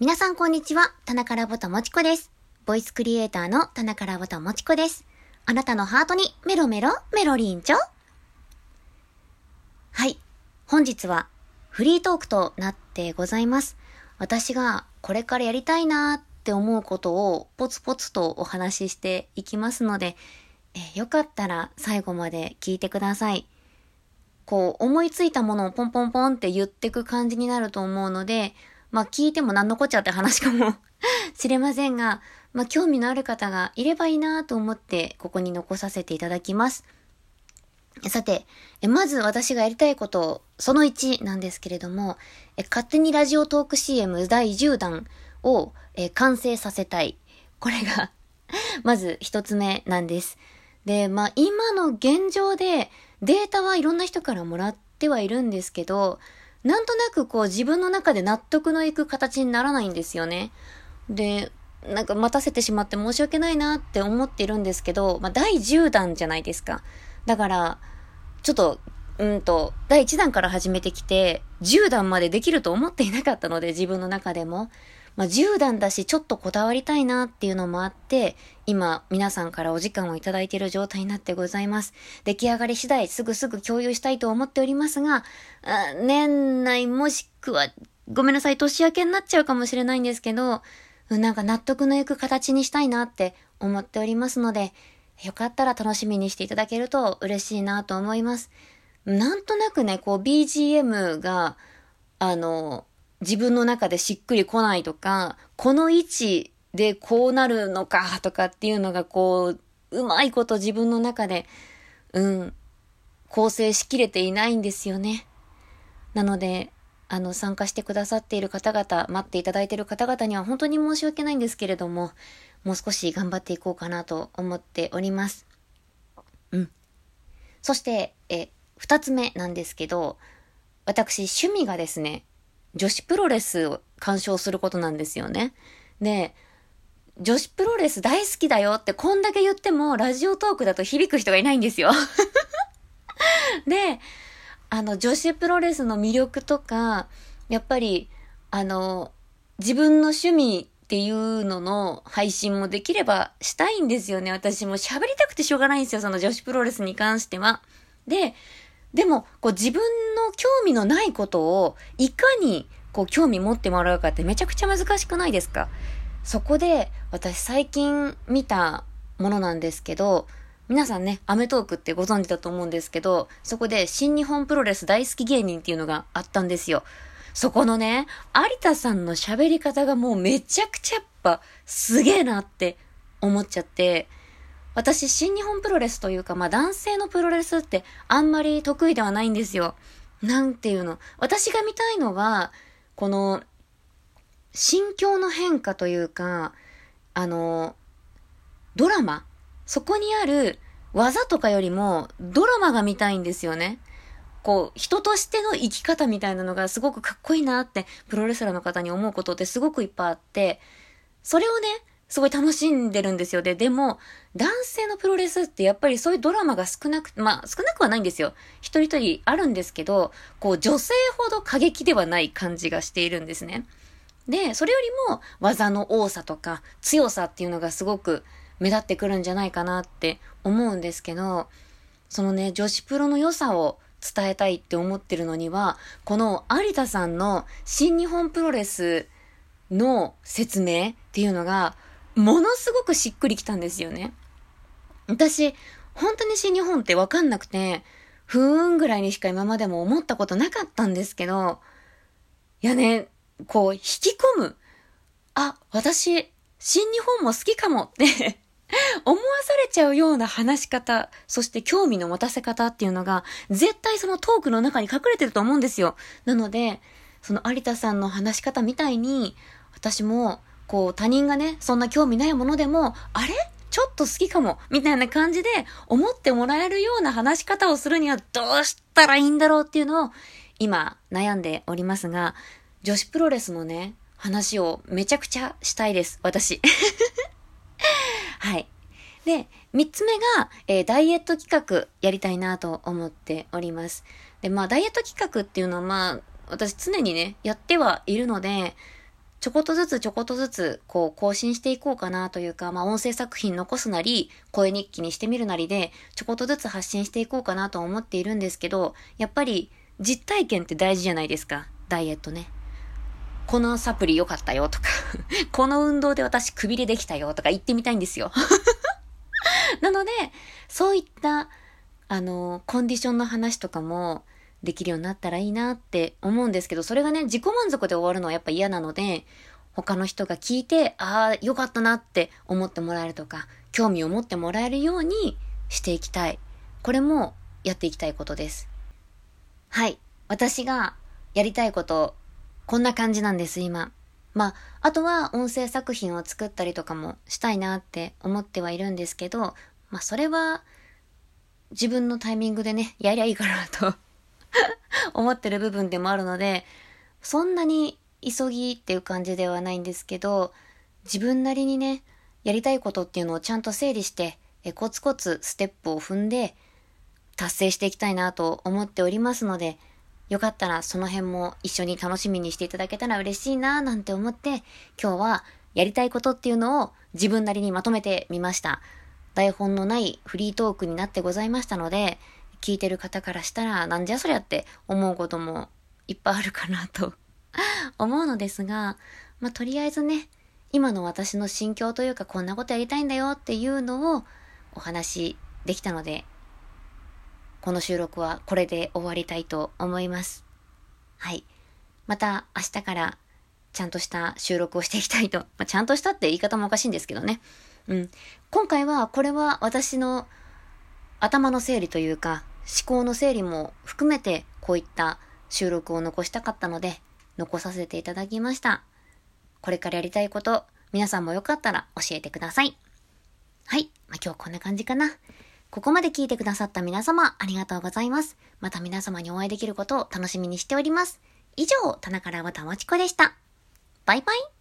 皆さんこんにちは。田中ラボともちこです。ボイスクリエイターの田中ラボともちこです。あなたのハートにメロメロメロリンチョはい。本日はフリートークとなってございます。私がこれからやりたいなーって思うことをポツポツとお話ししていきますので、えよかったら最後まで聞いてください。こう思いついたものをポンポンポンって言ってく感じになると思うので、まあ聞いても何のこっちゃって話かも しれませんが、まあ興味のある方がいればいいなと思ってここに残させていただきます。さて、まず私がやりたいこと、その1なんですけれども、勝手にラジオトーク CM 第10弾を完成させたい。これが まず一つ目なんです。で、まあ今の現状でデータはいろんな人からもらってはいるんですけど、なんとなくこう自分の中で納得のいく形にならないんですよね。で、なんか待たせてしまって申し訳ないなって思っているんですけど、まあ第10弾じゃないですか。だから、ちょっと、うんと、第1弾から始めてきて、10弾までできると思っていなかったので、自分の中でも。まあ、10弾だし、ちょっとこだわりたいなっていうのもあって、今、皆さんからお時間をいただいている状態になってございます。出来上がり次第、すぐすぐ共有したいと思っておりますが、年内もしくは、ごめんなさい、年明けになっちゃうかもしれないんですけど、なんか納得のいく形にしたいなって思っておりますので、よかったら楽しみにしていただけると嬉しいなと思います。なんとなくね、こう BGM が、あの、自分の中でしっくりこないとか、この位置でこうなるのかとかっていうのがこう、うまいこと自分の中で、うん、構成しきれていないんですよね。なので、あの、参加してくださっている方々、待っていただいている方々には本当に申し訳ないんですけれども、もう少し頑張っていこうかなと思っております。うん。そして、え、二つ目なんですけど、私、趣味がですね、女子プロレスを鑑賞することなんですよね。で、女子プロレス大好きだよってこんだけ言っても、ラジオトークだと響く人がいないんですよ。で、あの、女子プロレスの魅力とか、やっぱり、あの、自分の趣味っていうのの配信もできればしたいんですよね。私も喋りたくてしょうがないんですよ。その女子プロレスに関しては。で、でも、こう自分の興味のないことを、いかに、こう興味持ってもらうかってめちゃくちゃ難しくないですか？そこで、私最近見たものなんですけど、皆さんね、アメトークってご存知だと思うんですけど、そこで新日本プロレス大好き芸人っていうのがあったんですよ。そこのね、有田さんの喋り方がもうめちゃくちゃやっぱすげえなって思っちゃって、私、新日本プロレスというか、まあ男性のプロレスってあんまり得意ではないんですよ。なんていうの。私が見たいのは、この、心境の変化というか、あの、ドラマそこにある技とかよりもドラマが見たいんですよね。こう、人としての生き方みたいなのがすごくかっこいいなって、プロレスラーの方に思うことってすごくいっぱいあって、それをね、すごい楽しんでるんですよ。で、でも、男性のプロレスってやっぱりそういうドラマが少なく、まあ少なくはないんですよ。一人一人あるんですけど、こう女性ほど過激ではない感じがしているんですね。で、それよりも技の多さとか強さっていうのがすごく目立ってくるんじゃないかなって思うんですけど、そのね、女子プロの良さを伝えたいって思ってるのには、この有田さんの新日本プロレスの説明っていうのが、ものすごくしっくりきたんですよね。私、本当に新日本ってわかんなくて、ふーんぐらいにしか今までも思ったことなかったんですけど、いやね、こう、引き込む。あ、私、新日本も好きかもって 思わされちゃうような話し方、そして興味の持たせ方っていうのが、絶対そのトークの中に隠れてると思うんですよ。なので、その有田さんの話し方みたいに、私も、こう他人がね、そんな興味ないものでも、あれ？ちょっと好きかも、みたいな感じで思ってもらえるような話し方をするにはどうしたらいいんだろうっていうのを今悩んでおりますが、女子プロレスのね、話をめちゃくちゃしたいです、私。はい。で、三つ目が、えーダイエット企画やりたいなと思っております。で、まあ、ダイエット企画っていうのは、まあ、私常にね、やってはいるので、ちょこっとずつちょこっとずつ、こう、更新していこうかなというか、まあ、音声作品残すなり、声日記にしてみるなりで、ちょこっとずつ発信していこうかなと思っているんですけど、やっぱり、実体験って大事じゃないですか。ダイエットね。このサプリ良かったよとか この運動で私くびれできたよとか言ってみたいんですよ なので、そういった、あの、コンディションの話とかもできるようになったらいいなって思うんですけど、それがね、自己満足で終わるのはやっぱ嫌なので、他の人が聞いて、ああ、よかったなって思ってもらえるとか、興味を持ってもらえるようにしていきたい。これもやっていきたいことです。はい。私がやりたいこと、こんな感じなんです、今。まあ、あとは音声作品を作ったりとかもしたいなって思ってはいるんですけど、まあ、それは自分のタイミングでね、やりゃいいかなと思ってる部分でもあるので、そんなに急ぎっていう感じではないんですけど、自分なりにね、やりたいことっていうのをちゃんと整理して、えコツコツステップを踏んで達成していきたいなと思っておりますので、よかったらその辺も一緒に楽しみにしていただけたら嬉しいななんて思って、今日はやりたいことっていうのを自分なりにまとめてみました。台本のないフリートークになってございましたので、聞いてる方からしたらなんじゃそりゃって思うこともいっぱいあるかなと 思うのですが、まあ、とりあえずね、今の私の心境というかこんなことやりたいんだよっていうのをお話しできたのでこの収録はこれで終わりたいと思います。はい。また明日からちゃんとした収録をしていきたいと。まあ、ちゃんとしたって言い方もおかしいんですけどね。うん。今回はこれは私の頭の整理というか思考の整理も含めてこういった収録を残したかったので残させていただきました。これからやりたいこと皆さんもよかったら教えてください。はい。まあ、今日こんな感じかな。ここまで聞いてくださった皆様、ありがとうございます。また皆様にお会いできることを楽しみにしております。以上、棚からはたまちこでした。バイバイ。